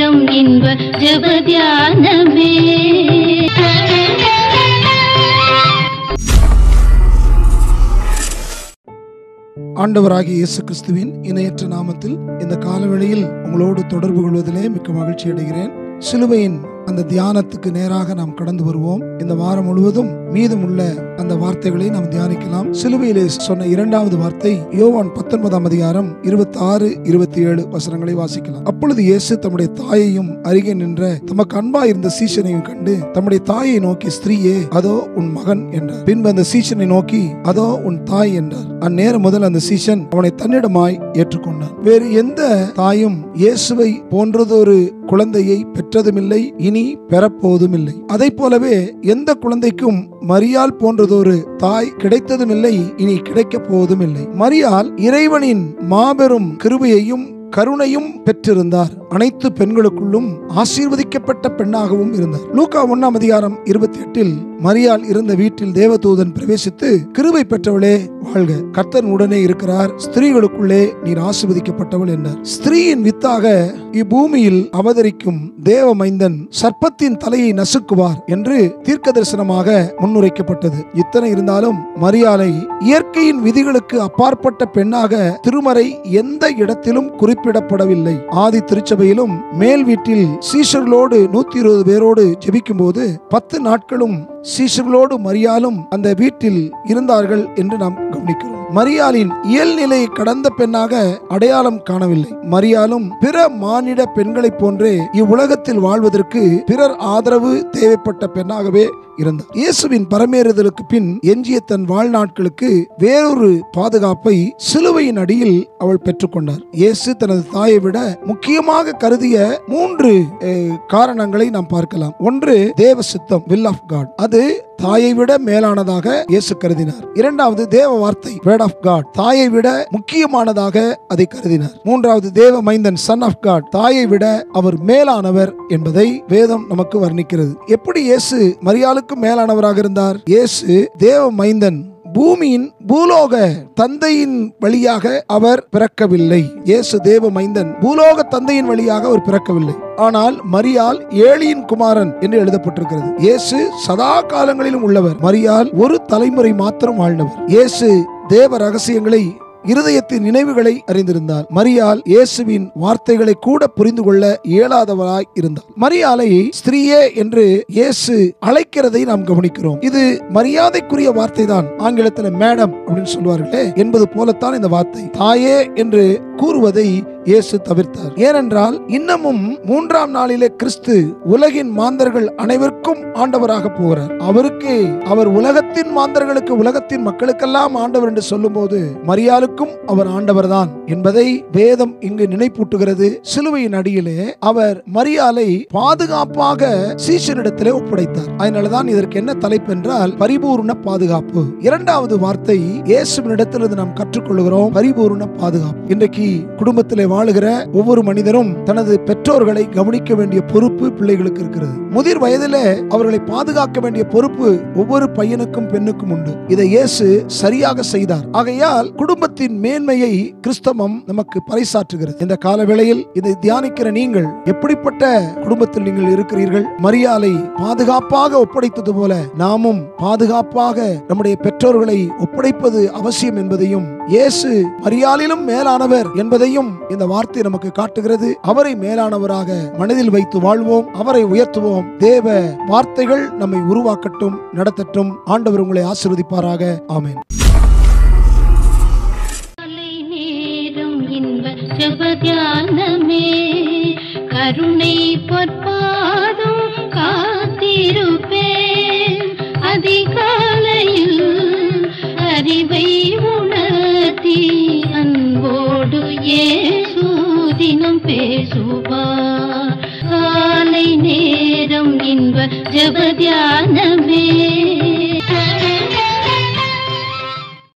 நேரம் இன்ப ஜபத்தியானமே. ஆண்டவராகிய இயேசு கிறிஸ்துவின் இணையற்ற நாமத்தில் இந்த காலவெளியில் உங்களோடு தொடர்பு கொள்வதிலே மிக்க மகிழ்ச்சி அடைகிறேன் சிலுவையின் அந்த தியானத்துக்கு நேராக நாம் கடந்து வருவோம். இந்த வாரம் முழுவதும் மீதமுள்ள அந்த வார்த்தைகளை நாம் தியானிக்கலாம். சிலுவையிலே சொன்ன இரண்டாவது வார்த்தை யோவான் பத்தொன்பதாம் அதிகாரம் இருபத்தி ஆறு இருபத்தி ஏழு வசனங்களை வாசிக்கலாம். அப்பொழுது இயேசு தம்முடைய தாயையும் அருகே நின்ற தமக்கு அன்பா இருந்த சீசனையும் கண்டு தம்முடைய தாயை நோக்கி ஸ்திரீயே அதோ உன் மகன் என்றார். பின்பு அந்த சீசனை நோக்கி அதோ உன் தாய் என்றார். அந்நேரம் முதல் அந்த சீசன் அவனை தன்னிடமாய் ஏற்றுக்கொண்டார் வேறு எந்த தாயும் இயேசுவை போன்றதொரு குழந்தையை பெற்றதுமில்லை இனி பெறப்போவதும் இல்லை அதை போலவே எந்த குழந்தைக்கும் மரியால் போன்றதொரு தாய் கிடைத்ததுமில்லை இனி கிடைக்கப் போவதும் இல்லை இறைவனின் மாபெரும் கிருபையையும் கருணையும் பெற்றிருந்தார். அனைத்து பெண்களுக்குள்ளும் ஆசீர்வதிக்கப்பட்ட பெண்ணாகவும் இருந்தார். லூகா ஒன்னாம் அதிகாரம் இருபத்தி எட்டில் மரியாள் இருந்த வீட்டில் தேவதூதன் பிரவேசித்து கிருபை பெற்றவளே வாழ்க. கர்த்தன் உடனே இருக்கிறார். ஸ்திரீகளுக்குள்ளே நீர் ஆசிர்வதிக்கப்பட்டவள் என்றார். ஸ்திரீயின் வித்தாக இப்பூமியில் அவதரிக்கும் தேவ மைந்தன் சர்ப்பத்தின் தலையை நசுக்குவார் என்று தீர்க்க தரிசனமாக முன்னுரைக்கப்பட்டது. இத்தனை இருந்தாலும் மரியாலை இயற்கையின் விதிகளுக்கு அப்பாற்பட்ட பெண்ணாக திருமறை எந்த இடத்திலும் குறிப்பிடப்படவில்லை. ஆதி திருச்சபையிலும் மேல் வீட்டில் சீஷர்களோடு நூத்தி இருபது பேரோடு ஜெபிக்கும் போது பத்து நாட்களும் சீஷர்களோடு மரியாலும் அந்த வீட்டில் இருந்தார்கள் என்று நாம் கவனிக்கிறோம். மரியாளின் இயல்நிலையை கடந்த பெண்ணாக அடையாளம் காணவில்லை. மரியாலும் பிற மானிட பெண்களைப் போன்றே இவ்வுலகத்தில் வாழ்வதற்கு பிறர் ஆதரவு தேவைப்பட்ட பெண்ணாகவே இருந்தார். இயேசுவின் பரமேறுதலுக்கு பின் எஞ்சிய தன் வாழ்நாட்களுக்கு வேறொரு பாதுகாப்பை சிலுவையின் அடியில் அவள் பெற்றுக்கொண்டார் இயேசு தனது தாயை விட முக்கியமாக கருதிய மூன்று காரணங்களை நாம் பார்க்கலாம். ஒன்று தேவ சித்தம் வில் ஆஃப் காட் அது தாயை விட மேலானதாக இயேசு கருதினார். இரண்டாவது தேவ வார்த்தை வேர்ட் ஆஃப் காட் தாயை விட முக்கியமானதாக அதை கருதினார். மூன்றாவது தேவ மைந்தன் சன் ஆஃப் காட் தாயை விட அவர் மேலானவர் என்பதை வேதம் நமக்கு வர்ணிக்கிறது. எப்படி இயேசு மரியாளுக்கு மேலானவராக இருந்தார்? இயேசு தேவ மைந்தன் பூமியின் பூலோக தந்தையின் வழியாக அவர் பிறக்கவில்லை. இயேசு தேவ மைந்தன் பூலோக தந்தையின் வழியாக அவர் பிறக்கவில்லை. ஆனால் மரியால் ஏழியின் குமாரன் என்று எழுதப்பட்டிருக்கிறது. இயேசு சதா காலங்களிலும் உள்ளவர். மரியால் ஒரு தலைமுறை மாத்திரம் வாழ்ந்தவர். இயேசு தேவ ரகசியங்களை இருதயத்தின் நினைவுகளை அறிந்திருந்தார். மரியாள் இயேசுவின் வார்த்தைகளை கூட புரிந்து கொள்ள இயலாதவராய் இருந்தார். மரியாலை ஸ்திரீயே என்று இயேசு அழைக்கிறதை நாம் கவனிக்கிறோம். இது மரியாதைக்குரிய வார்த்தை தான் ஆங்கிலத்தில் மேடம் அப்படின்னு சொல்வார்களே என்பது போலத்தான் இந்த வார்த்தை. தாயே என்று கூறுவதை இயேசு தவிர்த்தார். ஏனென்றால் இன்னமும் மூன்றாம் நாளிலே கிறிஸ்து உலகின் மாந்தர்கள் அனைவருக்கும் ஆண்டவராக போகிறார். அவருக்கு அவர் உலகத்தின் மாந்தர்களுக்கு உலகத்தின் மக்களுக்கெல்லாம் ஆண்டவர் என்று சொல்லும் போது மரியாளுக்கும் அவர் ஆண்டவர்தான் என்பதை வேதம் இங்கு நினைப்பூட்டுகிறது. சிலுவையின் அடியிலே அவர் மரியாலை பாதுகாப்பாக சீசனிடத்திலே ஒப்படைத்தார். அதனாலதான் இதற்கு என்ன தலைப்பு என்றால் பரிபூர்ண பாதுகாப்பு. இரண்டாவது வார்த்தை இயேசுவினிடத்திலிருந்து நாம் கற்றுக்கொள்கிறோம் பரிபூர்ண பாதுகாப்பு. இன்றைக்கு குடும்பத்திலே வாழுகிற ஒவ்வொரு மனிதரும் தனது பெற்றோர்களை கவனிக்க வேண்டிய பொறுப்பு பிள்ளைகளுக்கு இருக்கிறது. முதிர் வயதில் அவர்களை பாதுகாக்க வேண்டிய பொறுப்பு ஒவ்வொரு பையனுக்கும் பெண்ணுக்கும் உண்டு. இதை இயேசு சரியாக செய்தார். ஆகையால் குடும்பத்தின் மேன்மையை கிறிஸ்தவம் நமக்கு பறைசாற்றுகிறது. இந்த காலவேளையில் இதை தியானிக்கிற நீங்கள் எப்படிப்பட்ட குடும்பத்தில் நீங்கள் இருக்கிறீர்கள்? மரியாதை பாதுகாப்பாக ஒப்படைத்தது போல நாமும் பாதுகாப்பாக நம்முடைய பெற்றோர்களை ஒப்படைப்பது அவசியம் என்பதையும் இயேசு மரியாளிலும் மேலானவர் என்பதையும் இந்த வார்த்தை நமக்கு காட்டுகிறது. அவரை மேலானவராக மனதில் வைத்து வாழ்வோம் அவரை உயர்த்துவோம். தேவ வார்த்தைகள் நம்மை உருவாக்கட்டும் நடத்தட்டும். ஆண்டவர் உங்களை ஆசிர்வதிப்பாராக. ஆமேன். கருணை பொற்பா ஏசூதினம் காலை நேரம் இன்ப ஜபத்தியானமே